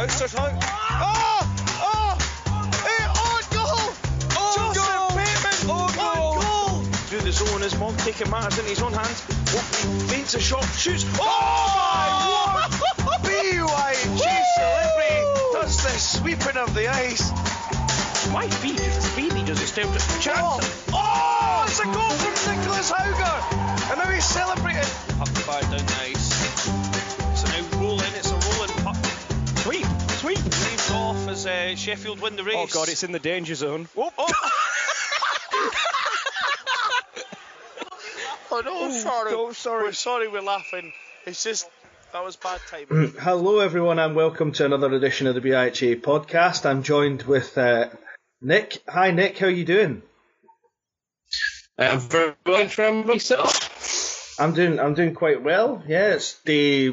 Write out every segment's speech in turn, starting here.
Ousters hung. Oh! Oh! Hey, on goal! On Joseph goal! Bateman! On goal! Through the zone as Monk taking matters in his own hands. Oakley feints a shot, shoots. Oh! oh, my word! BYG celebrity does the sweeping of the ice. My feet just really does it still Oh, chance. oh, it's a goal from Nicholas Hauger! And now he's celebrating. Leaves off as uh, Sheffield win the race. Oh god, it's in the danger zone. Oh, oh. oh no, sorry. no, sorry. We're sorry we're laughing. It's just, that was bad timing. Hello, everyone, and welcome to another edition of the BIHA podcast. I'm joined with uh, Nick. Hi, Nick. How are you doing? I'm very well from myself. I'm doing. I'm doing quite well. Yeah, it's day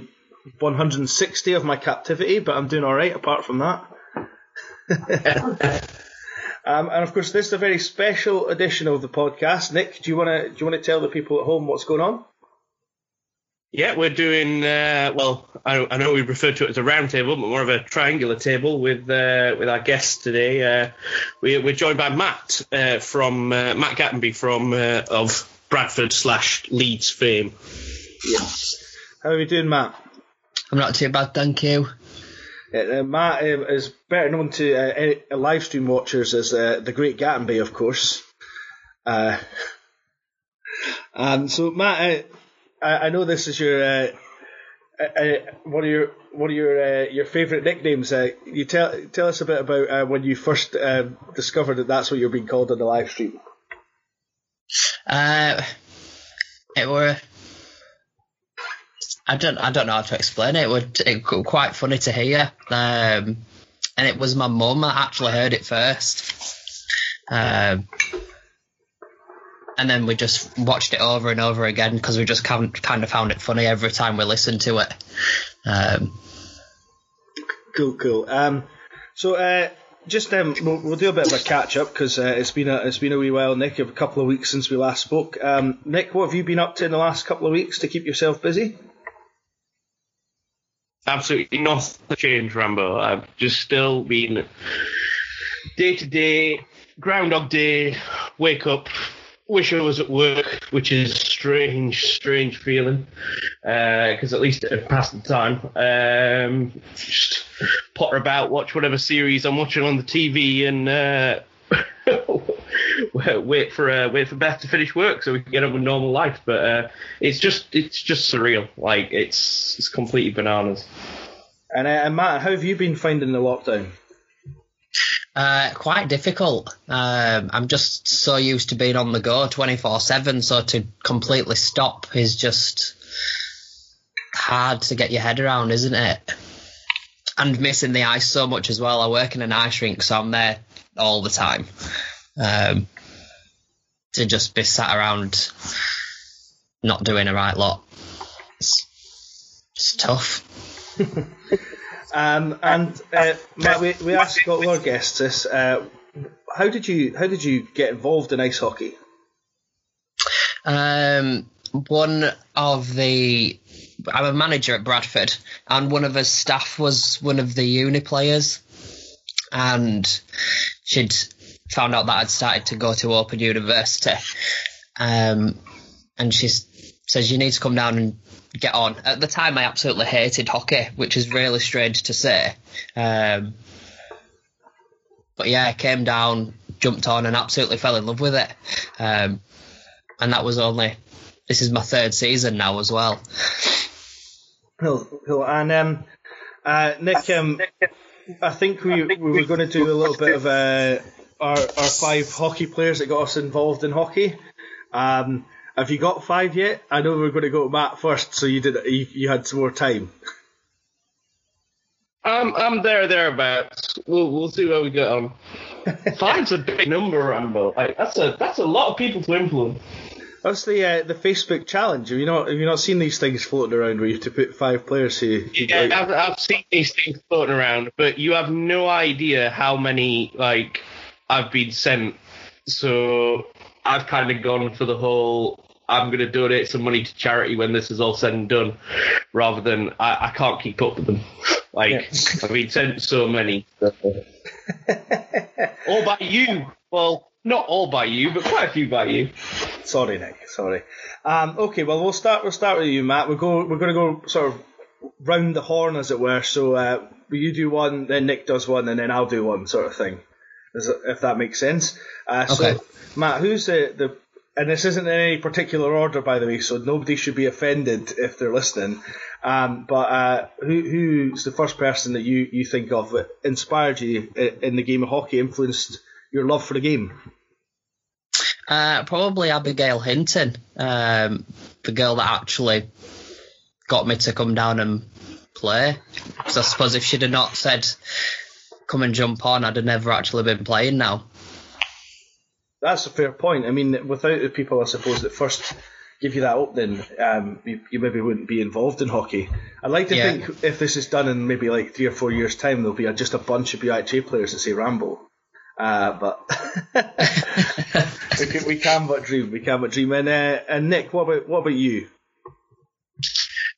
160 of my captivity, but I'm doing all right apart from that. um, and of course, this is a very special edition of the podcast. Nick, do you want to do you want to tell the people at home what's going on? Yeah, we're doing uh, well. I, I know we refer to it as a round table, but more of a triangular table with uh, with our guests today. Uh, we, we're joined by Matt uh, from uh, Matt Gattenby from uh, of Bradford slash Leeds fame. Yes. How are you doing, Matt? I'm not too bad, thank you. Uh, uh, Matt um, is better known to uh, uh, live stream watchers as uh, the Great Gattenby, of course. Uh, and so, Matt, uh, I, I know this is your uh, uh, uh, one of your one of your uh, your favourite nicknames. Uh, you tell tell us a bit about uh, when you first uh, discovered that that's what you're being called on the live stream. Uh, it were. I don't. I don't know how to explain it. It was it was quite funny to hear. Um, and it was my mum that actually heard it first. Um, and then we just watched it over and over again because we just kind kind of found it funny every time we listened to it. Um, Cool, cool. Um, so uh, just um, we'll, we'll do a bit of a catch up because uh, it's been a it's been a wee while, Nick. A couple of weeks since we last spoke. Um, Nick, what have you been up to in the last couple of weeks to keep yourself busy? Absolutely nothing changed, Rambo. I've just still been day to day, Groundhog Day, wake up, wish I was at work, which is strange, strange feeling. Because at least it passed the time. Um, just potter about, watch whatever series I'm watching on the TV, and uh, wait for uh, wait for Beth to finish work so we can get on with normal life. But uh, it's just it's just surreal. Like it's it's completely bananas. And, uh, and Matt, how have you been finding the lockdown? Uh, quite difficult. Um, I'm just so used to being on the go 24 7, so to completely stop is just hard to get your head around, isn't it? And missing the ice so much as well. I work in an ice rink, so I'm there all the time. Um, to just be sat around not doing a right lot. It's, it's tough. Um, and uh, Matt, we, we asked all our guests this. Uh, how did you how did you get involved in ice hockey? Um, one of the I'm a manager at Bradford, and one of his staff was one of the uni players, and she'd found out that I'd started to go to Open University, um, and she says you need to come down and get on. At the time, I absolutely hated hockey, which is really strange to say. Um, but yeah, I came down, jumped on, and absolutely fell in love with it. Um, and that was only this is my third season now as well. Cool, cool. And um, uh, Nick, um, I think we, we were going to do a little bit of uh, our our five hockey players that got us involved in hockey. Um, have you got five yet? I know we are going to go to Matt first, so you did you, you had some more time. I'm I'm there thereabouts. We'll we'll see where we get on. Five's a big number, Rambo. Like that's a that's a lot of people to influence. That's the uh, the Facebook challenge. Have you not have you not seen these things floating around where you have to put five players who? Yeah, like- I've, I've seen these things floating around, but you have no idea how many like I've been sent. So I've kind of gone for the whole. I'm going to donate some money to charity when this is all said and done, rather than I, I can't keep up with them. Like Yeah. I've been sent so many. all by you. Well, not all by you, but quite a few by you. Sorry, Nick. Sorry. Um, okay, well we'll start. We'll start with you, Matt. We'll go. We're going to go sort of round the horn, as it were. So uh, you do one, then Nick does one, and then I'll do one, sort of thing. If that makes sense. Uh, so, Okay. Matt, who's the, the and this isn't in any particular order, by the way, so nobody should be offended if they're listening. Um, but uh, who, who's the first person that you, you think of that inspired you in the game of hockey, influenced your love for the game? Uh, probably Abigail Hinton, um, the girl that actually got me to come down and play. Because I suppose if she'd have not said, come and jump on, I'd have never actually been playing now. That's a fair point. I mean, without the people, I suppose, that first give you that opening, um, you, you maybe wouldn't be involved in hockey. I'd like to Yeah. think if this is done in maybe like three or four years' time, there'll be a, just a bunch of BIHA players that say Rambo. Uh, but we, can, we can but dream. We can but dream. And, uh, and Nick, what about what about you?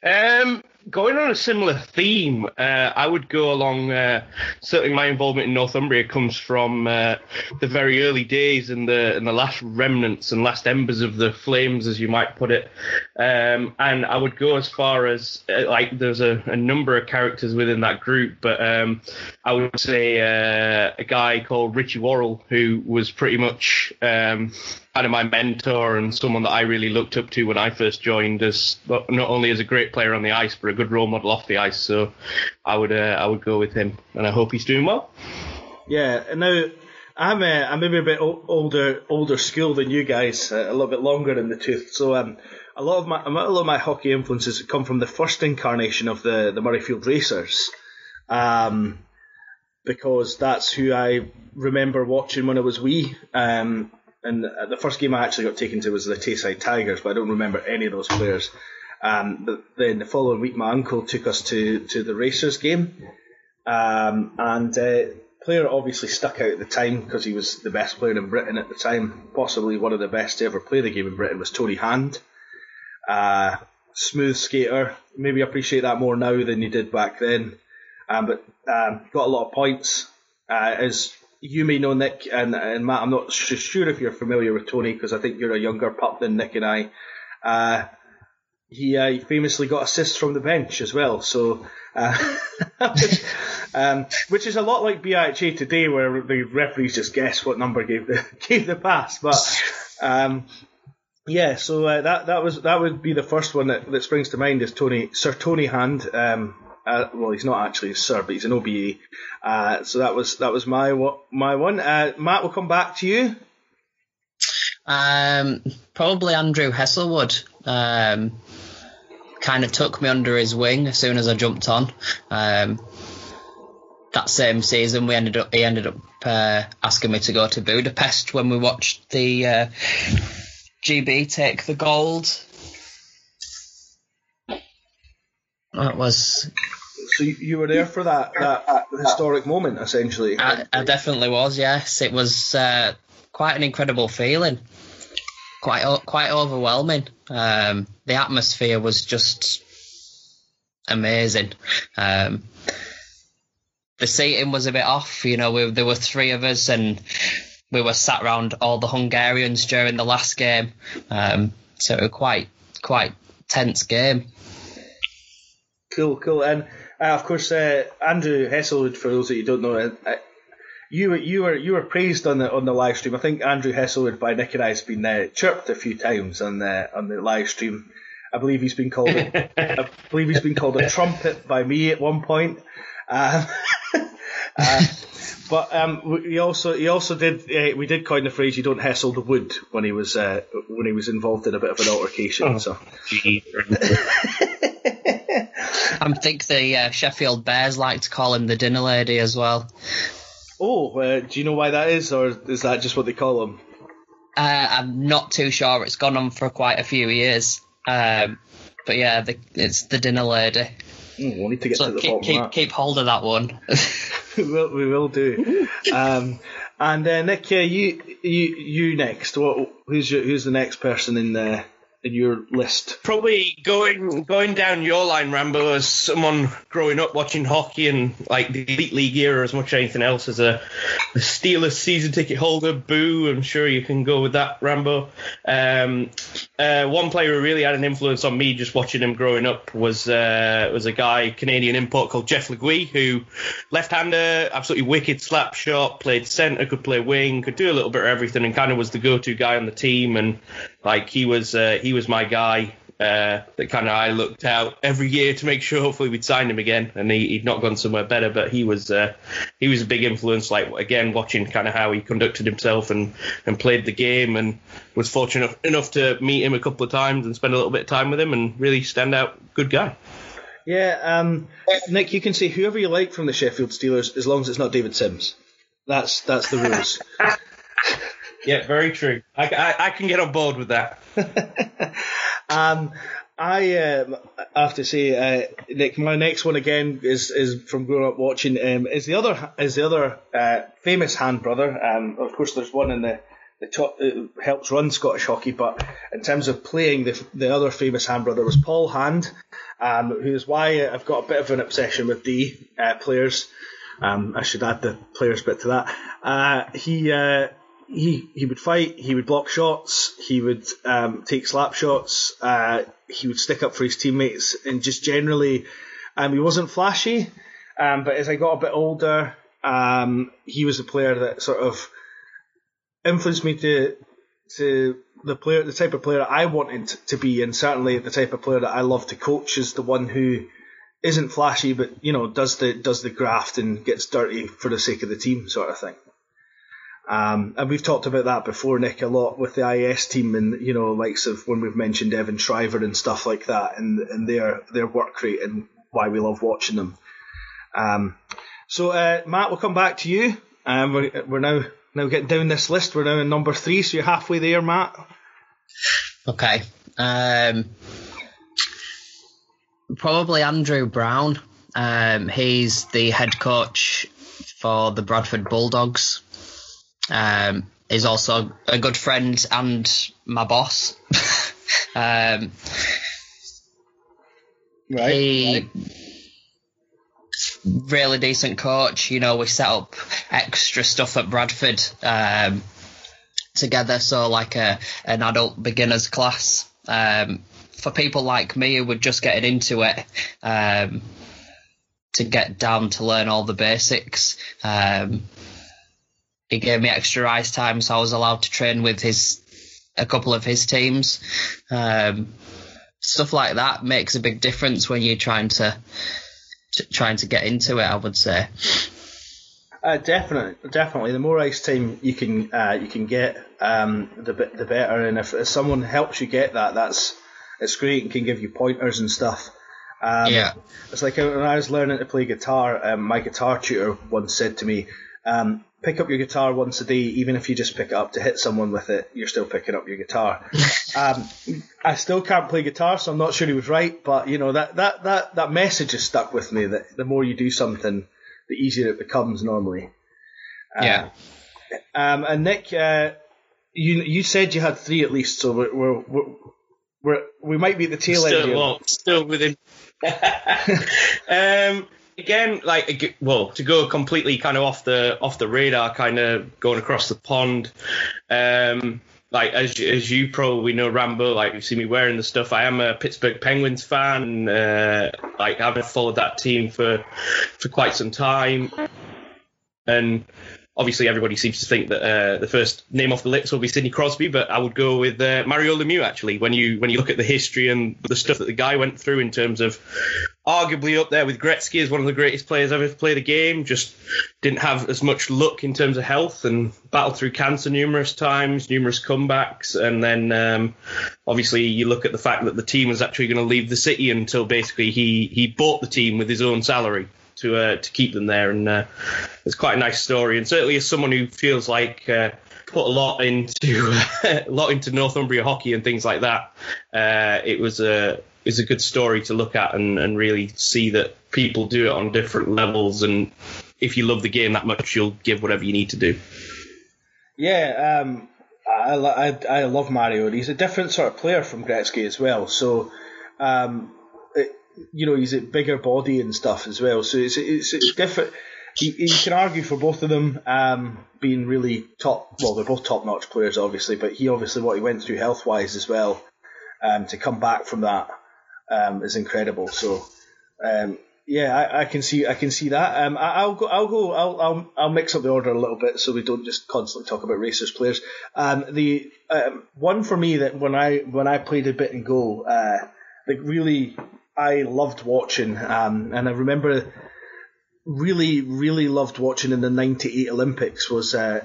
Um, going on a similar theme, uh, I would go along. Uh, certainly, my involvement in Northumbria comes from uh, the very early days and the and the last remnants and last embers of the flames, as you might put it. Um, and I would go as far as uh, like there's a, a number of characters within that group, but um, I would say uh, a guy called Richie Worrell who was pretty much. Um, kind of my mentor and someone that I really looked up to when I first joined as not only as a great player on the ice but a good role model off the ice. So I would uh, I would go with him, and I hope he's doing well. Yeah, and now I'm uh, I'm maybe a bit older older school than you guys, uh, a little bit longer in the tooth. So um, a lot of my a lot of my hockey influences come from the first incarnation of the the Murrayfield Racers, um, because that's who I remember watching when I was wee. Um, and uh, the first game I actually got taken to was the Tayside Tigers, but I don't remember any of those players. Um, but then the following week, my uncle took us to, to the Racers game, um, and uh, player obviously stuck out at the time because he was the best player in Britain at the time, possibly one of the best to ever play the game in Britain was Tony Hand. Uh, smooth skater, maybe appreciate that more now than you did back then. Um, but um, got a lot of points. Uh, as you may know, Nick and, and Matt, I'm not sure if you're familiar with Tony because I think you're a younger pup than Nick and I. Uh, he, uh, famously got assists from the bench as well. So, uh, um, which is a lot like BIHA today, where the referees just guess what number gave the gave the pass. But um, yeah, so uh, that that was that would be the first one that, that springs to mind is Tony Sir Tony Hand. Um, uh, well, he's not actually a Sir, but he's an OBE. Uh, so that was that was my my one. Uh, Matt, we'll come back to you. Um, probably Andrew Hesselwood. Um, kind of took me under his wing as soon as I jumped on. Um, that same season, we ended up he ended up uh, asking me to go to Budapest when we watched the uh, GB take the gold. That was So you, were there for that that historic moment, essentially. I, I definitely was. Yes, it was uh, quite an incredible feeling. Quite quite overwhelming. Um, the atmosphere was just amazing. Um, the seating was a bit off. You know, we, there were three of us, and we were sat around all the Hungarians during the last game. Um, so it was quite quite tense game. Cool, cool. And uh, of course, uh, Andrew Hesselwood, for those that you don't know, uh, you were you were you were praised on the on the live stream. I think Andrew Hesselwood by Nick and I has been uh, chirped a few times on the on the live stream. I believe he's been called I believe he's been called a trumpet by me at one point. Um, uh, but um, we we also he also did uh, we did coin the phrase "you don't hessel the wood" when he was uh, when he was involved in a bit of an altercation. So I think the uh, Sheffield Bears like to call him the dinner lady as well. Oh, uh, do you know why that is, or is that just what they call them? Uh, I'm not too sure. It's gone on for quite a few years. Um, but yeah, the, it's the dinner lady. Mm, we'll need to get to the keep bottom keep keep hold of that one. we, will, we will do. um, and uh, Nick, uh, you you you next. What? Who's your, who's the next person in the in your list? Probably going going down your line, Rambo, as someone growing up watching hockey and like the elite league era as much as anything else, as a, a Steelers season ticket holder. Boo! I'm sure you can go with that, Rambo. Um, uh, one player who really had an influence on me just watching him growing up was uh, was a guy Canadian import called Jeff Legue, who left-hander, absolutely wicked slap shot, played centre, could play wing, could do a little bit of everything, and kind of was the go-to guy on the team. And like he was uh, he was my guy uh, that kind of I looked out every year to make sure hopefully we'd sign him again, and he, would not gone somewhere better. But he was uh, he was a big influence. Like again, watching kind of how he conducted himself and, and played the game, and was fortunate enough to meet him a couple of times and spend a little bit of time with him, and really stand out. Good guy. Yeah, um, Nick, you can say whoever you like from the Sheffield Steelers as long as it's not David Sims. That's that's the rules. yeah, very true. I, I, I, can get on board with that. um, I uh, have to say, uh, Nick, my next one again is is from growing up watching. Um, is the other is the other uh, famous hand brother. Um, of course, there's one in the the top uh, helps run Scottish hockey, but in terms of playing, the the other famous hand brother was Paul Hand, um, who is why I've got a bit of an obsession with D uh, players. Um, I should add the players bit to that. Uh, he uh, he he would fight. He would block shots. He would um, take slap shots. Uh, he would stick up for his teammates, and just generally, um, he wasn't flashy. Um, but as I got a bit older, um, he was a player that sort of influenced me to to the player, the type of player I wanted to be, and certainly the type of player that I love to coach is the one who isn't flashy, but you know does the does the graft and gets dirty for the sake of the team, sort of thing. Um, and we've talked about that before, Nick, a lot with the IS team, and you know, likes of when we've mentioned Evan Shriver and stuff like that, and and their their work rate and why we love watching them. Um, so uh, Matt, we'll come back to you. Um, we're, we're now now getting down this list. We're now in number three, so you're halfway there, Matt. Okay. Um, probably Andrew Brown. Um, he's the head coach for the Bradford Bulldogs. Um, he's also a good friend and my boss. um, right, he, right. really decent coach. You know, we set up extra stuff at Bradford um, together, so like a an adult beginners class um, for people like me who were just getting into it. Um, to get down to learn all the basics. Um, he gave me extra ice time, so I was allowed to train with his a couple of his teams. Um, stuff like that makes a big difference when you're trying to, to trying to get into it. I would say. Uh, definitely, definitely. The more ice time you can uh, you can get, um, the the better. And if, if, someone helps you get that, that's it's great and can give you pointers and stuff. Um, yeah, it's like when I was learning to play guitar. Um, my guitar tutor once said to me, um, pick up your guitar once a day, even if you just pick it up to hit someone with it, you're still picking up your guitar. um, I still can't play guitar, so I'm not sure he was right, but you know that that that that message has stuck with me. That the more you do something, the easier it becomes normally. Uh, yeah. Um, and Nick, uh, you you said you had three at least, so we're we're, we're, we're we might be at the tail still, end. Well, still within. um, again, like well, to go completely kind of off the off the radar, kind of going across the pond. Um, like as as you probably know, Rambo, like you've seen me wearing the stuff. I am a Pittsburgh Penguins fan. Uh, like I've followed that team for for quite some time, and obviously everybody seems to think that uh, the first name off the lips will be Sidney Crosby, but I would go with uh, Mario Lemieux actually. When you when you look at the history and the stuff that the guy went through in terms of arguably up there with Gretzky as one of the greatest players ever to play the game, just didn't have as much luck in terms of health and battled through cancer numerous times, numerous comebacks, and then um, obviously you look at the fact that the team was actually going to leave the city until basically he he bought the team with his own salary to uh, to keep them there, and uh, it's quite a nice story. And certainly, as someone who feels like uh, put a lot into a lot into Northumbria hockey and things like that, uh, it was a is a good story to look at and, and really see that people do it on different levels. And if you love the game that much, you'll give whatever you need to do. Yeah, um, I, I, I love Mario, he's a different sort of player from Gretzky as well. So, um, you know, he's a bigger body and stuff as well. So it's it's, it's different. You, you can argue for both of them um, being really top. Well, they're both top notch players, obviously, but he obviously what he went through health wise as well. Um, to come back from that um, is incredible. So, um, yeah, I, I, can see I can see that. Um, I, will go I'll go I'll, I'll I'll mix up the order a little bit so we don't just constantly talk about racers players. Um, the one for me that when I when I played a bit in goal, uh, like really I loved watching, um, and I remember really really loved watching in the '98 Olympics was uh,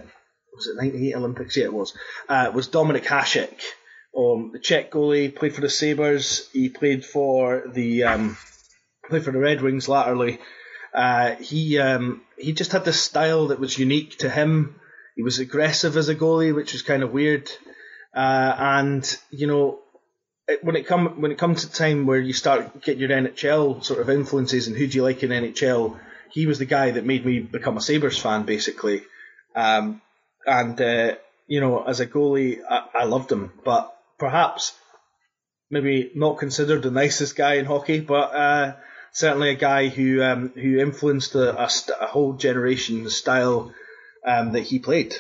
was it '98 Olympics? Yeah, it was. Uh, was Dominik Hasek, um, the Czech goalie, played for the Sabres. He played for the um, played for the Red Wings latterly. Uh, he um, he just had this style that was unique to him. He was aggressive as a goalie, which was kind of weird. Uh, and you know, when it come when it comes to time where you start getting your NHL sort of influences and who do you like in NHL, he was the guy that made me become a Sabres fan, basically. Um, and uh, you know, as a goalie, I, I loved him, but perhaps maybe not considered the nicest guy in hockey, but uh, certainly a guy who um, who influenced a, a, a, whole generation's style um, that he played.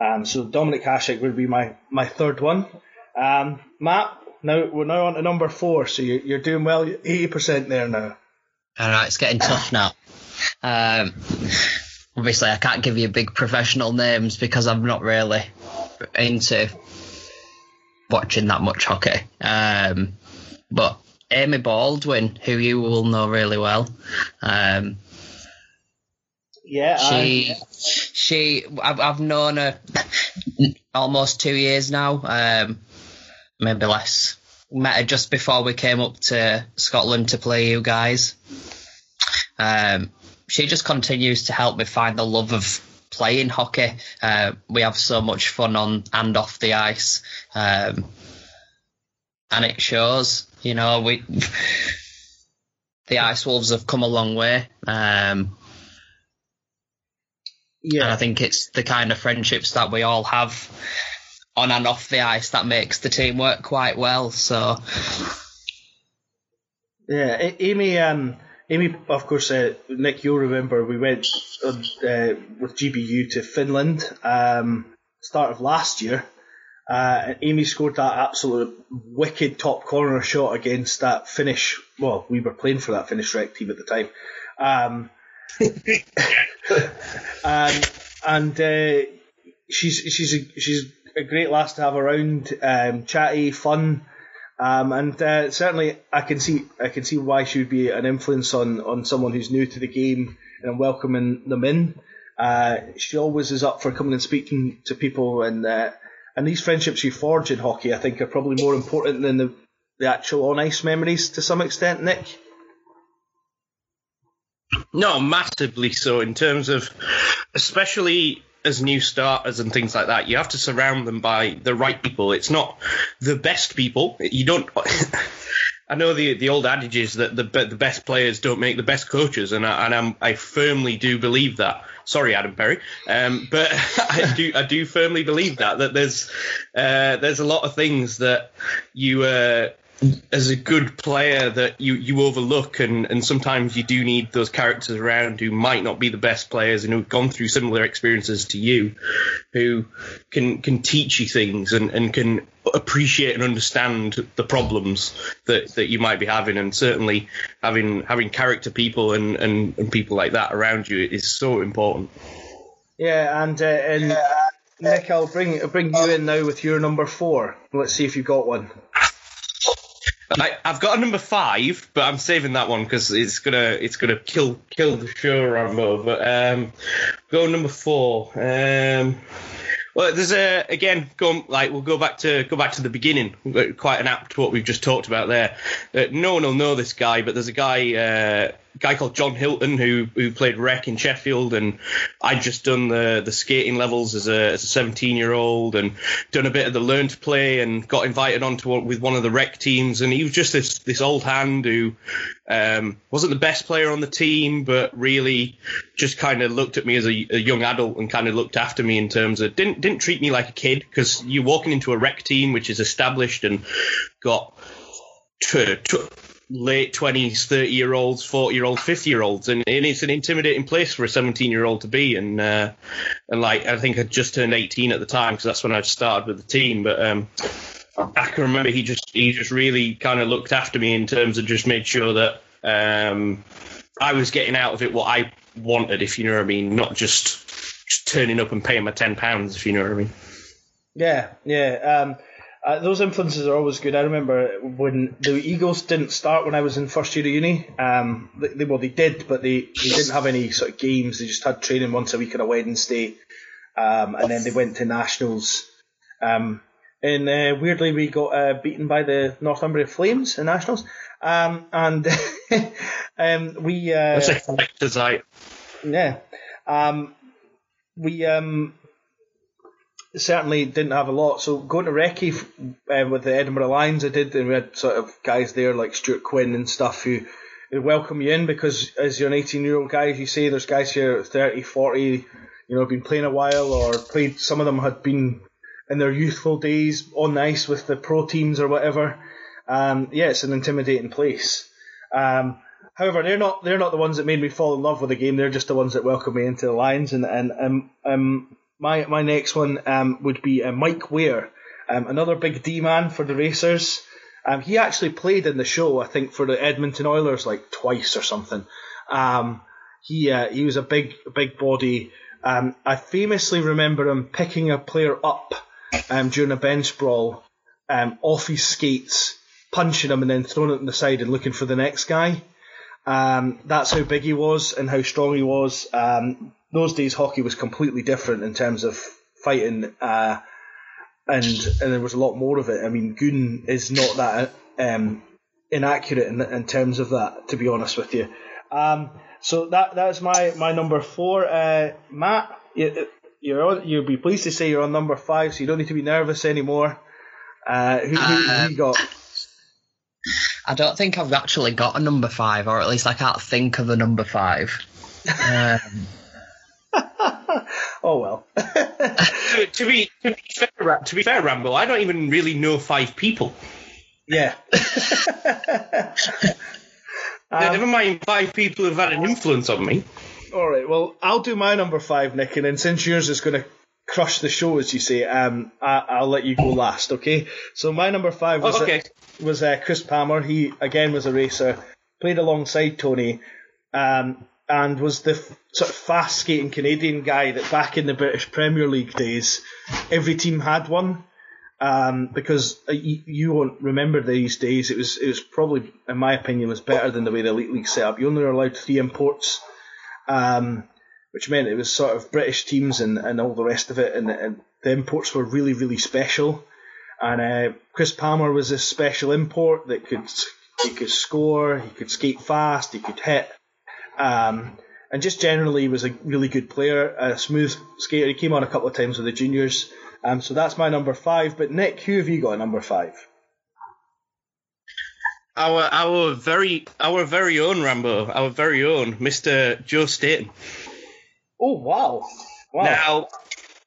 Um, so Dominik Hasek would be my, my third one. Um, Matt, now we're now on to number four, so you're, you're doing well, eighty percent there now. All right, it's getting tough now. Um, obviously, I can't give you big professional names because I'm not really into watching that much hockey. Um, but Amy Baldwin, who you will know really well. Um, yeah, she, I, she, I've, I've known her almost two years now, um, maybe less. Met her just before we came up to Scotland to play you guys. Um, she just continues to help me find the love of playing hockey. Uh, we have so much fun on and off the ice, um, and it shows. You know, we the Ice Wolves have come a long way. Um, yeah, and I think it's the kind of friendships that we all have on and off the ice that makes the team work quite well. So, yeah, Amy. Um, Amy, of course, uh, Nick, you'll remember we went uh, with GBU to Finland um, start of last year, uh, Amy scored that absolute wicked top corner shot against that Finnish. Well, we were playing for that Finnish rec team at the time. Um, and and uh, she's she's a, she's a great lass to have around, um, chatty, fun, um, and uh, certainly I can see I can see why she would be an influence on on someone who's new to the game and welcoming them in. Uh, she always is up for coming and speaking to people and uh, and these friendships you forge in hockey, I think, are probably more important than the, the actual on ice memories to some extent, Nick. No, massively so. In terms of, especially as new starters and things like that, you have to surround them by the right people. It's not the best people. You don't. I know the the old adage is that the the best players don't make the best coaches, and I, and I'm, I firmly do believe that. Sorry, Adam Perry, um, but I do I do firmly believe that that there's uh, there's a lot of things that you uh, as a good player that you, you overlook and, and sometimes you do need those characters around who might not be the best players and who've gone through similar experiences to you who can can teach you things and, and can appreciate and understand the problems that, that you might be having and certainly having having character people and, and, and people like that around you is so important. Yeah, and uh, and. Nick, I'll bring I'll bring you in now with your number four. Let's see if you've got one. I, have got a number five, but I'm saving that one because it's gonna it's gonna kill kill the show, Rambo. But um, go number four. Um, well, there's a again go like we'll go back to go back to the beginning. Quite an apt what we've just talked about there. Uh, no one will know this guy, but there's a guy uh, guy called John Hilton who who played rec in Sheffield, and I'd just done the the skating levels as a as a 17 year old, and done a bit of the learn to play, and got invited onto with one of the rec teams, and he was just this this old hand who Um, wasn't the best player on the team, but really just kind of looked at me as a, a young adult and kind of looked after me in terms of didn't didn't treat me like a kid because you're walking into a rec team which is established and got to, to late 20s, 30 year olds, 40 year olds, 50 year olds, and, and, it's an intimidating place for a 17 year old to be. And uh, and like I think I just turned 18 at the time because that's when I started with the team. But um, I can remember he just he just really kind of looked after me in terms of just made sure that um, I was getting out of it what I wanted, if you know what I mean, not just, just turning up and paying my ten pounds, if you know what I mean. Yeah, yeah. Um, uh, those influences are always good. I remember when the Eagles didn't start when I was in first year of uni. Um, they, well, they did, but they, they didn't have any sort of games. They just had training once a week on a Wednesday, um, and then they went to nationals. Um, and uh, weirdly, we got uh, beaten by the Northumbria Flames in nationals. Um, and um, we. Uh, That's a collector's item. Yeah. Um, we um, certainly didn't have a lot. So going to Recce uh, with the Edinburgh Lions, I did, and we had sort of guys there like Stuart Quinn and stuff who, who welcome you in because as you're an 18 year old guy, as you say, there's guys here 30, 40, you know, been playing a while or played. Some of them had been in their youthful days on ice with the pro teams or whatever. Um, yeah, it's an intimidating place. Um, however, they're not they're not the ones that made me fall in love with the game. They're just the ones that welcomed me into the Lions. And and um, um my my next one um would be uh, Mike Ware, um, another big D man for the Racers. Um, he actually played in the show, I think, for the Edmonton Oilers like twice or something. Um, he uh, he was a big big body. Um, I famously remember him picking a player up um, during a bench brawl off his skates, punching him, and then throwing it on the side and looking for the next guy. Um, that's how big he was and how strong he was. Um, those days, hockey was completely different in terms of fighting, uh, and and there was a lot more of it. I mean, Goon is not that um, inaccurate in, in terms of that, to be honest with you. Um, so that that's my my number four. Uh, Matt, you, you're on, you'll be pleased to say you're on number five, so you don't need to be nervous anymore. Uh, who, who, who you got? I don't think I've actually got a number five, or at least I can't think of a number five. Um, oh well. to, to, be to be fair, to be fair, Rambo, I don't even really know five people. Yeah. um, Never mind five people who've had an influence on me. All right. Well, I'll do my number five, Nick, and then since yours is going to crush the show, as you say, um, I, will let you go last. Okay. So my number five was oh, okay. Was uh, Chris Palmer. He again was a racer, played alongside Tony, um, and was the f- sort of fast skating Canadian guy that back in the British Premier League days, every team had one. Um, because uh, you, you, won't remember these days. It was it was probably, in my opinion, was better than the way the Elite League set up. You only were allowed three imports um, which meant it was sort of British teams and, and all the rest of it, and, and the imports were really, really special. And uh, Chris Palmer was a special import that could he could score, he could skate fast, he could hit, um, and just generally was a really good player, a smooth skater. He came on a couple of times with the juniors. Um, so that's my number five. But Nick, who have you got number five? Our our very our very own Rambo, our very own Mr. Joe Staten. Oh wow! Wow. Now,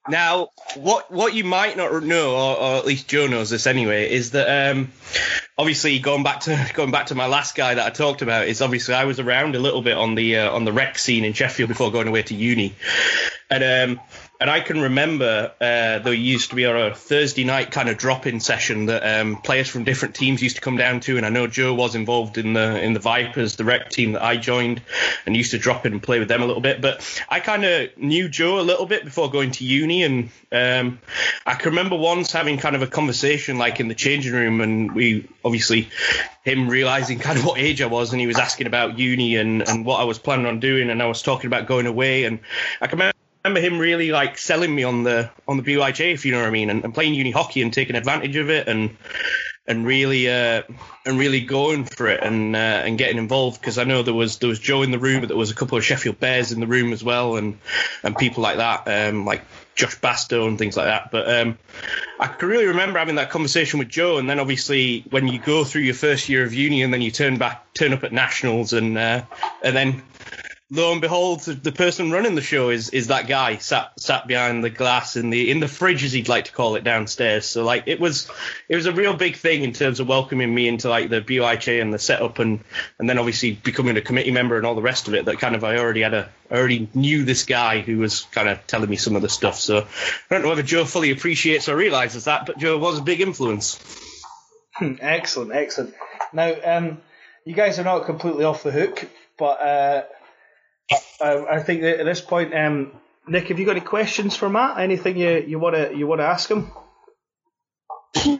now, what what you might not know, or, or, at least Joe knows this anyway, is that um, obviously going back to going back to my last guy that I talked about is obviously I was around a little bit on the uh, on the rec scene in Sheffield before going away to uni, and um, and I can remember uh, there used to be a Thursday night kind of drop-in session that um, players from different teams used to come down to, and I know Joe was involved in the in the Vipers, the rec team that I joined, and used to drop in and play with them a little bit. But I kind of knew Joe a little bit before going to uni, and um, I can remember once having kind of a conversation like in the changing room, and we obviously him realizing kind of what age I was, and he was asking about uni and and what I was planning on doing, and I was talking about going away, and I can remember remember him really like selling me on the on the BYJ, if you know what I mean, and, and, playing uni hockey and taking advantage of it. And and really uh, and really going for it and uh, and getting involved because I know there was there was Joe in the room, but there was a couple of Sheffield Bears in the room as well, and and people like that, um, like Josh Bastow and things like that. But um, I can really remember having that conversation with Joe, and then obviously when you go through your first year of uni, and then you turn back, turn up at nationals, and uh, and then lo and behold, the person running the show is is that guy sat sat behind the glass in the in the fridge, as he'd like to call it, downstairs. So like it was it was a real big thing in terms of welcoming me into like the BUIHA and the setup, and and then obviously becoming a committee member and all the rest of it. That kind of I already had a I already knew this guy who was kind of telling me some of the stuff. So I don't know whether Joe fully appreciates or realizes that, but Joe was a big influence. excellent, excellent. Now, um, you guys are not completely off the hook, but. Uh, I, I think that at this point, um, Nick, have you got any questions for Matt? Anything you you want to you want to ask him?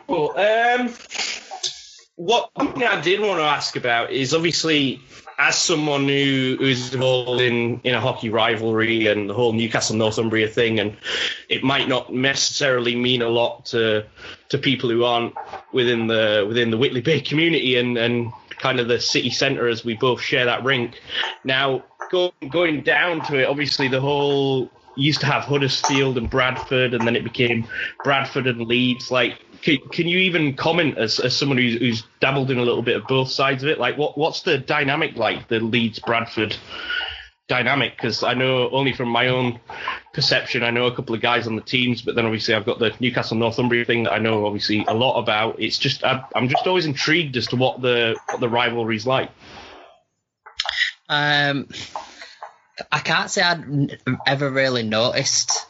Well, um, what I did want to ask about is obviously as someone who who's involved in in a hockey rivalry and the whole Newcastle Northumbria thing, and it might not necessarily mean a lot to to people who aren't within the within the Whitley Bay community and and kind of the city centre as we both share that rink. Now, going going down to it, obviously the whole used to have Huddersfield and Bradford, and then it became Bradford and Leeds. Like, can, can you even comment as, as someone who's, who's dabbled in a little bit of both sides of it? Like, what what's the dynamic like, the Leeds Bradford dynamic? Because I know only from my own perception, I know a couple of guys on the teams, but then obviously I've got the Newcastle Northumbria thing that I know obviously a lot about. It's just I'm, I'm just always intrigued as to what the what the rivalry's like. Um, I can't say I'd ever really noticed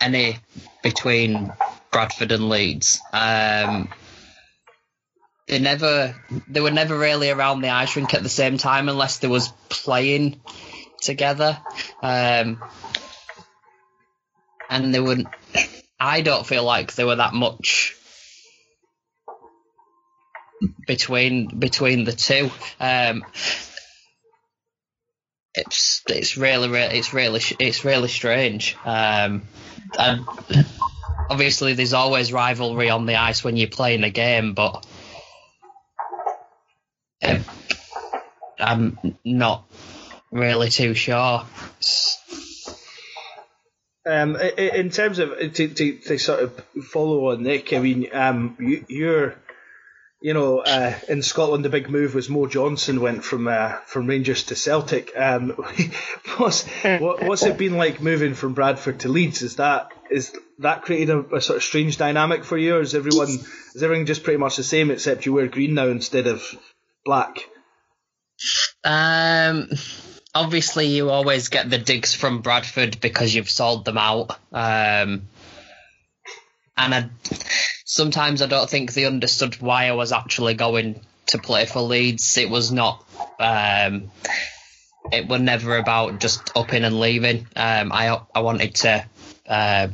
any between Bradford and Leeds. Um, they never, they were never really around the ice rink at the same time unless they was playing together. Um, and they wouldn't. I don't feel like there were that much between between the two. Um, it's it's really, it's really it's really strange. Um, and obviously, there's always rivalry on the ice when you're playing a game, but um, I'm not really too sure. Um, in terms of to, to, to sort of follow on Nick, I mean, um, you, you're you know, uh, in Scotland, the big move was Mo Johnston went from uh, from Rangers to Celtic. Um, what's what, what's it been like moving from Bradford to Leeds? Is that is that created a, a, sort of strange dynamic for you, or is everyone is everything just pretty much the same except you wear green now instead of black? Um, obviously, you always get the digs from Bradford because you've sold them out. Um, and I sometimes I don't think they understood why I was actually going to play for Leeds. It was not. Um, it was never about just upping and leaving. Um, I I wanted to uh,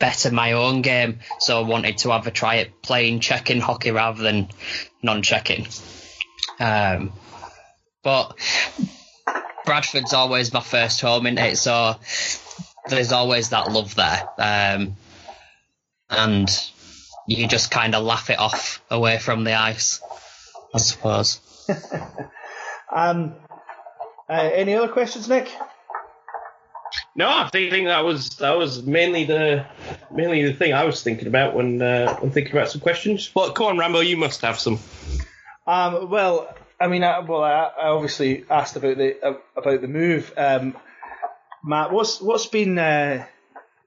better my own game, so I wanted to have a try at playing checking hockey rather than non-checking. Um, but Bradford's always my first home in it, so there's always that love there. Um, and you just kind of laugh it off away from the ice, I suppose. um, uh, any other questions, Nick? No, I think, that was that was mainly the mainly the thing I was thinking about when uh, when thinking about some questions. Well, come on, Rambo, you must have some. Um, well, I mean, I, well, I, I obviously asked about the uh, about the move. Um, Matt, what's what's been uh,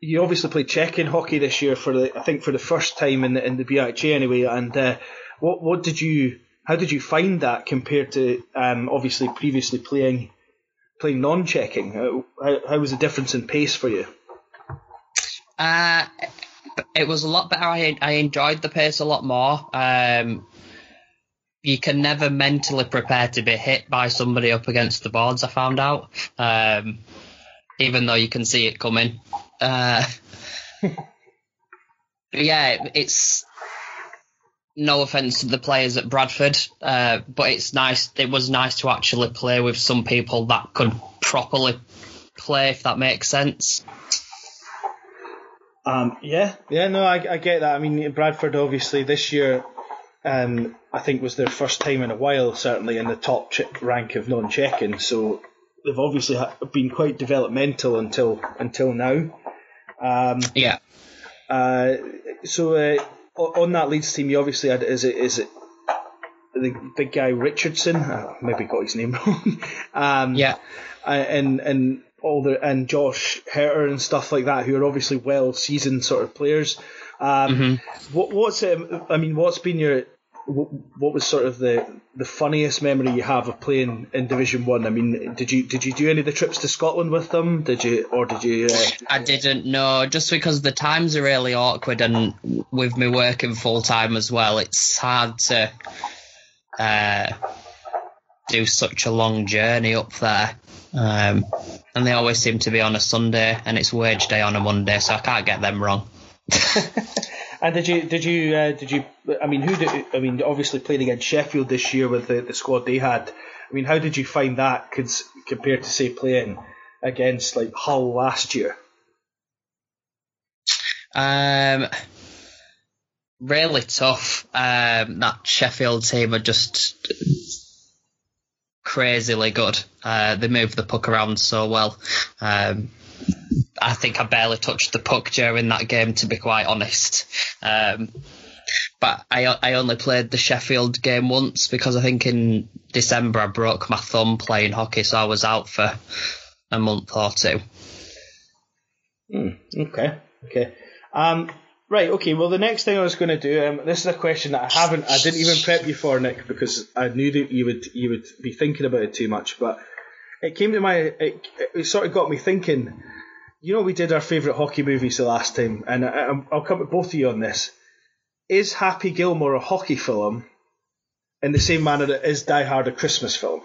you obviously played checking hockey this year for the I think for the first time in the in the BIHA anyway. And uh, what what did you how did you find that compared to um, obviously previously playing playing non-checking? How, how, how was the difference in pace for you? Uh, it was a lot better. I I enjoyed the pace a lot more. Um, you can never mentally prepare to be hit by somebody up against the boards. I found out, um, even though you can see it coming. Uh, yeah, it's no offense to the players at Bradford, uh, but it's nice. It was nice to actually play with some people that could properly play, if that makes sense. Um, yeah, yeah, no, I, I get that. I mean, Bradford obviously this year um, I think was their first time in a while, certainly in the top ch- rank of non-checking. So they've obviously been quite developmental until until now. Um, Yeah. uh, so uh, on that Leeds team, you obviously had is it is it the big guy Richardson? Uh, maybe got his name wrong. um, Yeah. uh, and and all the and Josh Herter and stuff like that, who are obviously well seasoned sort of players. Um, What what's um, I mean, what's been your what, what was sort of the the funniest memory you have of playing in Division One? I mean, did you did you do any of the trips to Scotland with them? Did you or did you? Uh, I didn't know, just because the times are really awkward, and with me working full time as well, it's hard to uh, do such a long journey up there. Um, and they always seem to be on a Sunday, and it's wage day on a Monday, so I can't get them wrong. And did you did you uh, did you? I mean, who did? I mean, obviously playing against Sheffield this year with the, the squad they had. I mean, how did you find that compared to say playing against like Hull last year? Um, really tough. Um, that Sheffield team are just crazily good. Uh, they move the puck around so well. Um, I think I barely touched the puck during that game, to be quite honest. Um, but I I only played the Sheffield game once because I think in December I broke my thumb playing hockey, so I was out for a month or two. Okay, okay. Um, right, okay. Well, the next thing I was going to do, um, this is a question that I haven't, I didn't even prep you for, Nick, because I knew that you would you would be thinking about it too much. But it came to my, it, it sort of got me thinking. You know, we did our favourite hockey movies the last time, and I, I'll come to both of you on this. Is Happy Gilmore a hockey film in the same manner that is Die Hard a Christmas film?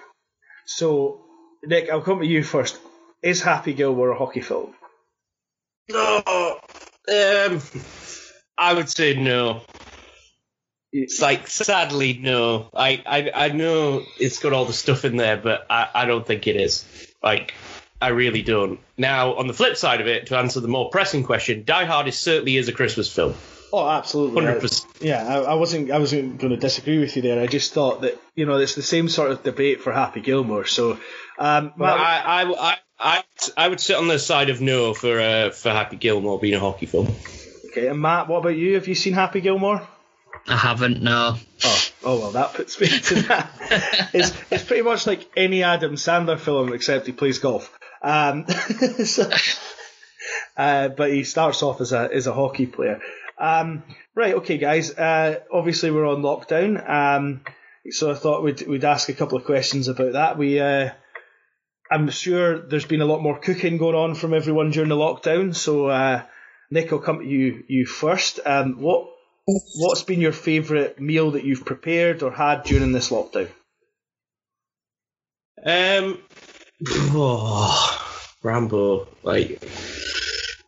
So, Nick, I'll come to you first. Is Happy Gilmore a hockey film? No, um, I would say no. It's like sadly no. I, I I know it's got all the stuff in there, but I, I don't think it is. Like I really don't. Now on the flip side of it, to answer the more pressing question, Die Hard is certainly is a Christmas film. Oh, absolutely. 100%. Yeah, I, I wasn't. I wasn't going to disagree with you there. I just thought that you know it's the same sort of debate for Happy Gilmore. So, um, But Matt, I, I, I, I, I would sit on the side of no for uh, for Happy Gilmore being a hockey film. okay, and Matt, what about you? Have you seen Happy Gilmore? I haven't, no. Oh, oh well, that puts me to that. it's it's pretty much like any Adam Sandler film except he plays golf. Um, so, uh, but he starts off as a as a hockey player. Um, right, okay, guys. Uh, obviously, we're on lockdown, um, so I thought we'd we'd ask a couple of questions about that. We, uh, I'm sure there's been a lot more cooking going on from everyone during the lockdown. So, uh, Nick, I'll come to you you first. Um, what what's been your favourite meal that you've prepared or had during this lockdown? Um, oh, Rambo, like,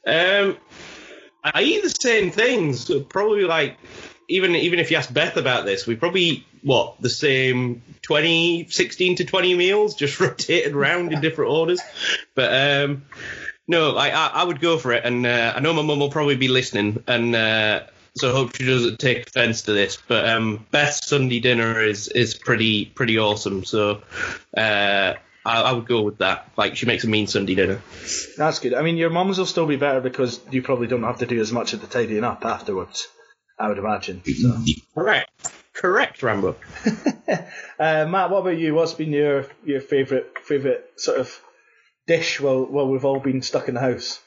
um, I eat the same things. Probably like, even even if you ask Beth about this, we probably eat, what the same 20, 16 to twenty meals, just rotated around in different orders. But um, no, I, I I would go for it, and uh, I know my mum will probably be listening, and. Uh, so I hope she doesn't take offence to this, but um, Beth's Sunday dinner is is pretty pretty awesome. So uh, I, I would go with that. Like she makes a mean Sunday dinner. That's good. I mean, your mum's will still be better because you probably don't have to do as much of the tidying up afterwards. I would imagine. So. Correct, correct, Rambo. Uh, Matt, what about you? What's been your your favourite favourite sort of dish while while we've all been stuck in the house?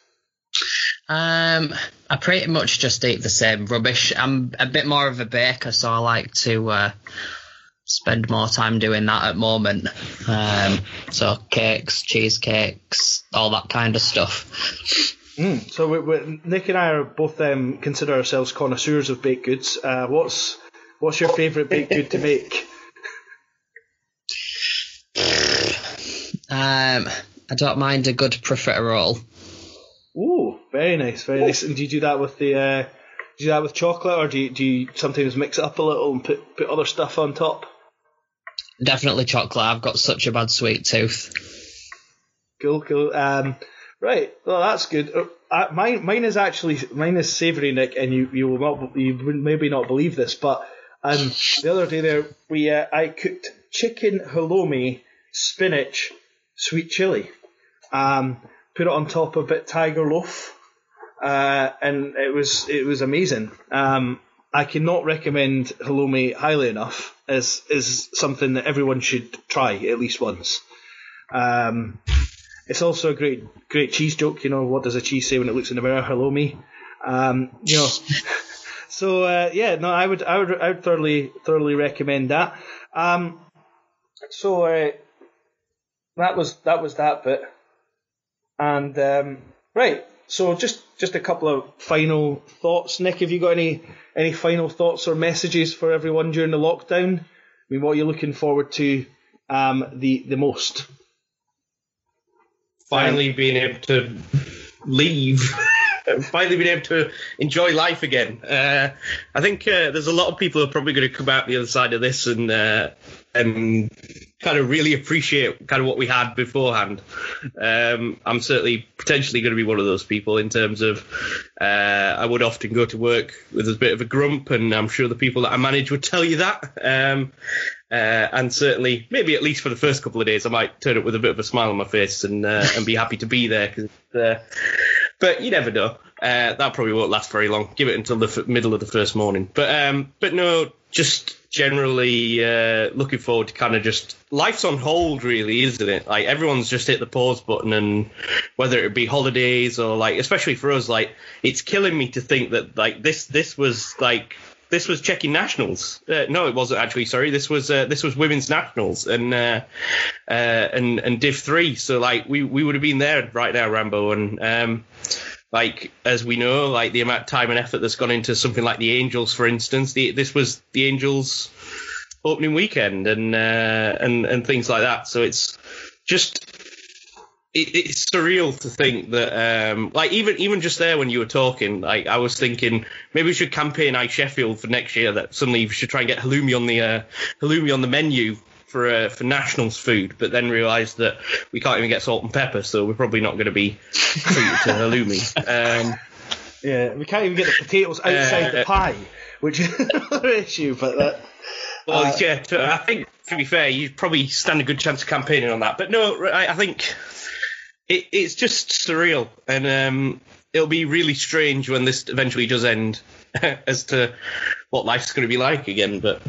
Um, I pretty much just eat the same rubbish. I'm a bit more of a baker, so I like to uh, spend more time doing that at the moment. Um, so cakes, cheesecakes, all that kind of stuff. Mm. So we, we, Nick and I are both um, consider ourselves connoisseurs of baked goods. Uh, what's what's your favourite baked good to make? Um, I don't mind a good profiterole. Ooh, very nice, very nice. And do you do that with the uh, do you do that with chocolate, or do you, do you sometimes mix it up a little and put put other stuff on top? Definitely chocolate. I've got such a bad sweet tooth. Cool, cool. Um, right, well that's good. Uh, mine, mine is actually mine is savoury, Nick, and you you will not you would maybe not believe this, but And the other day there, we uh, I cooked chicken halloumi, spinach, sweet chili. Um, put it on top of a bit tiger loaf, uh, and it was it was amazing. Um, I cannot recommend halloumi highly enough. as is something that everyone should try at least once. Um, it's also a great great cheese joke. You know, what does a cheese say when it looks in the mirror? Hello me. Um, you know. so uh, yeah, no, I would I would I would thoroughly thoroughly recommend that. Um, so uh, that was that was that bit, and um, right. So just just a couple of final thoughts, Nick. Have you got any any final thoughts or messages for everyone during the lockdown? I mean, what are you looking forward to um, the the most? Finally, being able to leave. finally being able to enjoy life again. Uh, I think uh, there's a lot of people who are probably going to come out the other side of this and uh, and kind of really appreciate kind of what we had beforehand. Um, I'm certainly potentially going to be one of those people in terms of uh, I would often go to work with a bit of a grump, and I'm sure the people that I manage would tell you that. Um, uh, and certainly, maybe at least for the first couple of days, I might turn up with a bit of a smile on my face and uh, and be happy to be there. Cause, uh, but you never know. Uh, that probably won't last very long. Give it until the f- middle of the first morning. But um, but no, just generally uh, looking forward to kind of just life's on hold, really, isn't it? Like everyone's just hit the pause button, and whether it be holidays or like, especially for us, like it's killing me to think that like this this was like this was checking nationals. Uh, no, it wasn't actually. Sorry, this was uh, this was women's nationals and uh, uh, and and Div three. So like we we would have been there right now, Rambo, and um, like as we know, like the amount of time and effort that's gone into something like the Angels, for instance. The, this was the Angels opening weekend and uh, and and things like that. So it's just it, it's surreal to think that, um, like even even just there when you were talking, like I was thinking maybe we should campaign I Sheffield for next year. That suddenly we should try and get halloumi on the uh, halloumi on the menu for uh, for nationals food, but then realised that we can't even get salt and pepper, so we're probably not going to be treated to halloumi. Um, yeah, we can't even get the potatoes outside uh, the pie, which is another issue. But that. Well, uh, yeah, to, I think to be fair, you probably stand a good chance of campaigning on that. But no, I, I think it, it's just surreal, and um, it'll be really strange when this eventually does end, as to what life's going to be like again. But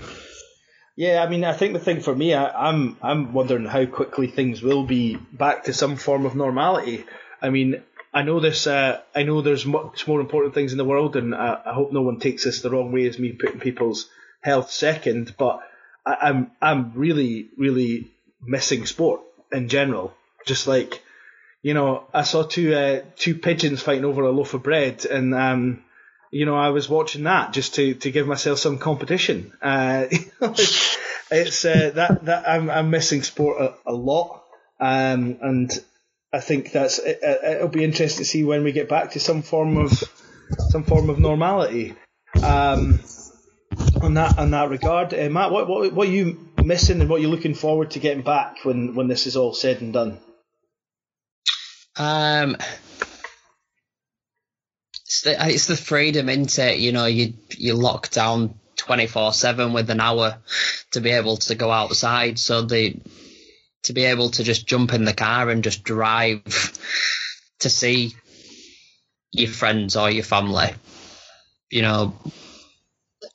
yeah, I mean, I think the thing for me, I, I'm I'm wondering how quickly things will be back to some form of normality. I mean, I know this. Uh, I know there's much more important things in the world, and I, I, hope no one takes this the wrong way as me putting people's health second. But I, I'm I'm really really missing sport in general. Just like you know, I saw two uh, two pigeons fighting over a loaf of bread, and um, you know, I was watching that just to, to give myself some competition. Uh, it's, uh, that that I'm I'm missing sport a, a lot, um, and I think that's it, will be interesting to see when we get back to some form of some form of normality. Um, on that on that regard, uh, Matt, what, what what are you missing and what you're you looking forward to getting back when when this is all said and done? Um, it's the, it's the freedom, isn't it? You know, you you lock down twenty four seven with an hour to be able to go outside. So the to be able to just jump in the car and just drive to see your friends or your family. You know,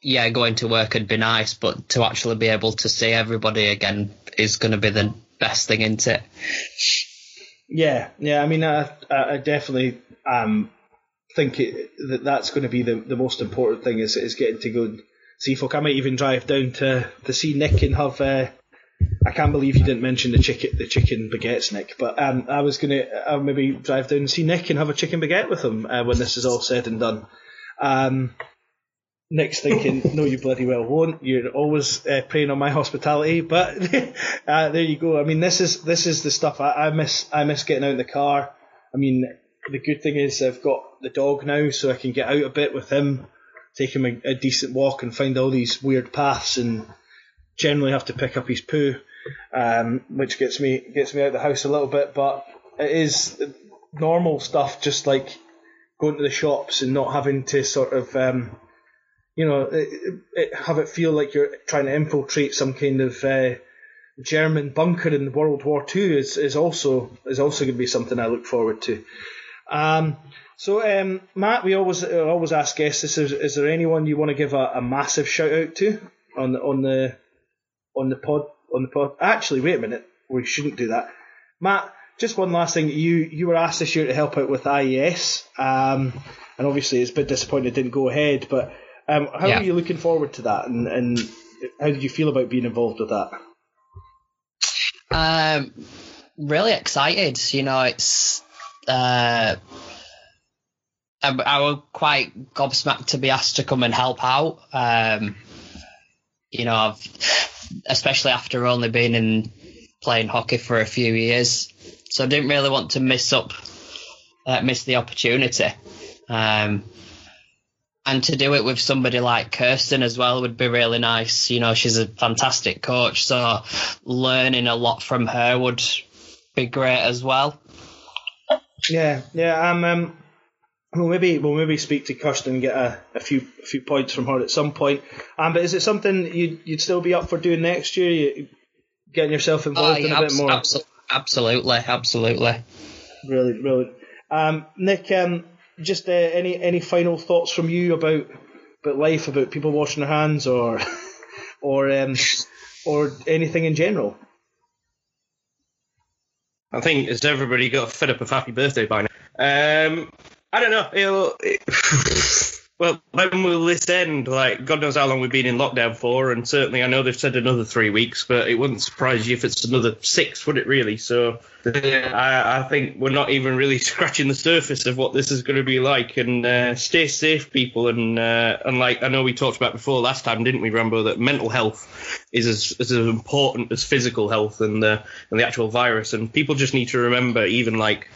yeah, going to work would be nice, but to actually be able to see everybody again is going to be the best thing, isn't it? Yeah, yeah. I mean, I, I definitely um, think it, that that's going to be the, the most important thing is is getting to go and see folk. I might even drive down to to see Nick and have. Uh, I can't believe you didn't mention the chicken the chicken baguettes, Nick. But um, I was gonna uh, maybe drive down and see Nick and have a chicken baguette with him uh, when this is all said and done. Um, Nick's thinking, no, you bloody well won't. You're always uh, preying on my hospitality. But uh, there you go. I mean, this is this is the stuff I, I, miss. I miss getting out in the car. I mean, the good thing is I've got the dog now, so I can get out a bit with him, take him a, a decent walk, and find all these weird paths, and generally have to pick up his poo, um, which gets me gets me out of the house a little bit. But it is normal stuff, just like going to the shops and not having to sort of. Um, you know, it, it, have it feel like you're trying to infiltrate some kind of uh, German bunker in World War Two is, is also is also going to be something I look forward to. Um, so um, Matt, we always always ask guests: is, is there anyone you want to give a, a massive shout out to on the on the on the pod on the pod? Actually, wait a minute, we shouldn't do that. Matt, just one last thing. You you were asked this year to help out with IES, um, and obviously it's a bit disappointing it didn't go ahead. But um, how Yeah. are you looking forward to that, and, and how did you feel about being involved with that? Um, really excited. You know, it's uh, I, I was quite gobsmacked to be asked to come and help out. Um, you know, I've, especially after only being in playing hockey for a few years, so I didn't really want to miss up, uh, miss the opportunity. Um, and to do it with somebody like Kirsten as well would be really nice. You know, she's a fantastic coach, so learning a lot from her would be great as well. Yeah, yeah. Um, um, we'll maybe we'll maybe speak to Kirsten and get a, a few a few points from her at some point. Um, but is it something you'd you'd still be up for doing next year? You, getting yourself involved in a bit more. abso- absolutely, absolutely. Brilliant, brilliant. Um, Nick, um, just uh, any any final thoughts from you about about life, about people washing their hands, or or um, or anything in general? I think has everybody got fed up of happy birthday by now? Um, I don't know. It'll, it, well, when will this end? Like, God knows how long we've been in lockdown for, and certainly I know they've said another three weeks, but it wouldn't surprise you if it's another six, would it really? So I, I think we're not even really scratching the surface of what this is going to be like. And uh, stay safe, people. And uh, and like I know we talked about before last time, didn't we, Rambo? That mental health is as, as important as physical health and the and the actual virus. And people just need to remember, even like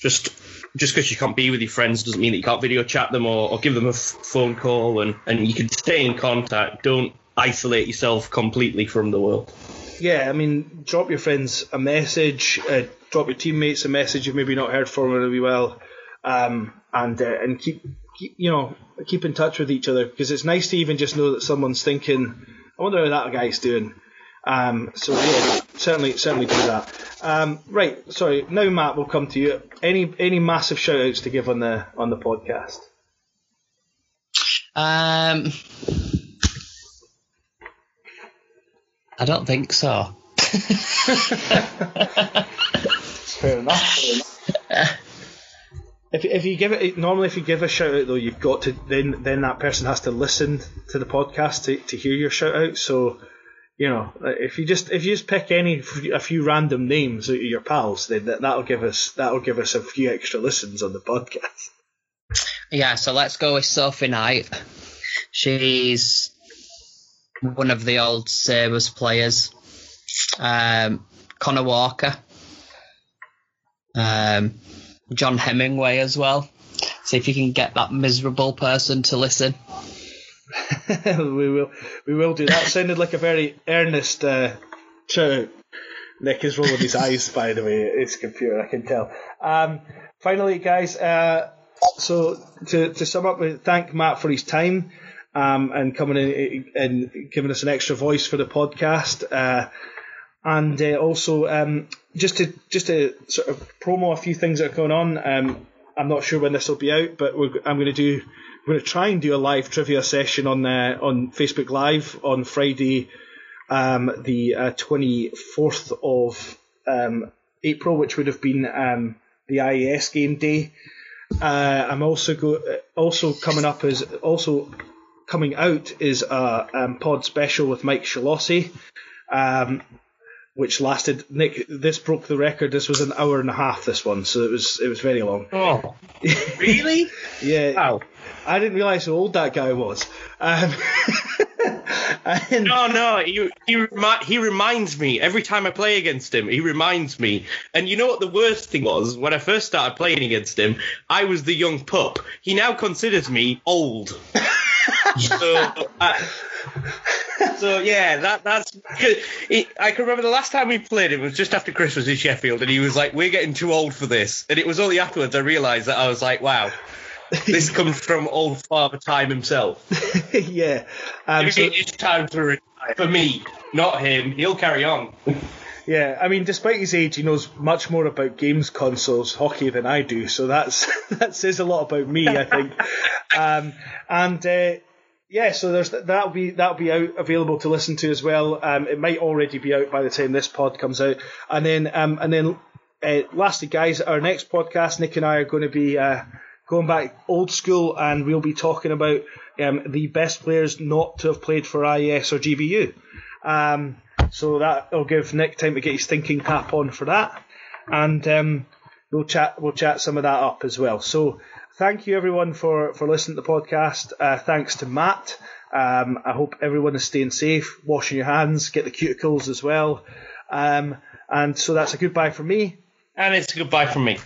just just because you can't be with your friends doesn't mean that you can't video chat them or, or give them a f- phone call and, and you can stay in contact. Don't isolate yourself completely from the world. Yeah, I mean, drop your friends a message, uh, drop your teammates a message you've maybe not heard from really well, um, and uh, and keep, keep you know keep in touch with each other because it's nice to even just know that someone's thinking, I wonder how that guy's doing. Um, so yeah, certainly certainly do that. Um, right, sorry. Now Matt, we'll come to you. Any any massive shout outs to give on the on the podcast? Um, I don't think so. Fair enough. If, if you give it normally if you give a shout out though you've got to then then that person has to listen to the podcast to, to hear your shout out so you know if you just if you just pick any a few random names out of your pals then that, that'll give us that'll give us a few extra listens on the podcast Yeah, so let's go with Sophie Knight. She's one of the old Sabres players. Um, Connor Walker. Um, John Hemingway as well. See if you can get that miserable person to listen. we will we will do that. Sounded like a very earnest uh, shout out Nick is rolling his eyes by the way his computer I can tell. Um, finally guys uh, so to, to sum up we thank Matt for his time um, and coming in and giving us an extra voice for the podcast uh, and uh, also um, just to just to sort of promo a few things that are going on um, I'm not sure when this will be out but I'm going to do we're going to try and do a live trivia session on uh, on Facebook Live on Friday, um, the twenty fourth of um, April, which would have been um, the IES game day. Uh, I'm also go- also coming up is also coming out is a um, pod special with Mike Shalossi, um, which lasted. Nick, this broke the record. This was an hour and a half. This one, so it was it was very long. Oh, really? Yeah, Wow. I didn't realise how old that guy was. Um, and, No, no, he he, remi- he reminds me every time I play against him. He reminds me, and you know what the worst thing was when I first started playing against him? I was the young pup. He now considers me old. so, uh, so yeah, that that's. It, I can remember the last time we played it was just after Christmas in Sheffield, and he was like, "We're getting too old for this," and it was only afterwards I realised that I was like, "Wow." this comes from old Father Time himself. yeah. Um, so, it's time to retire for me, not him. He'll carry on. Yeah, I mean, despite his age, he knows much more about games consoles hockey than I do. So that's that says a lot about me, I think. um, and uh, yeah, so there's that'll be that'll be out available to listen to as well. Um, it might already be out by the time this pod comes out, and then um, and then uh, lastly, guys, our next podcast, Nick and I are going to be uh, going back old school, and we'll be talking about um, the best players not to have played for IES or GBU. Um, so that'll give Nick time to get his thinking cap on for that, and um, we'll chat we'll chat some of that up as well. So thank you everyone for for listening to the podcast. Uh, thanks to Matt. Um, I hope everyone is staying safe, washing your hands, get the cuticles as well. Um, and so that's a goodbye from me. And it's a goodbye from me.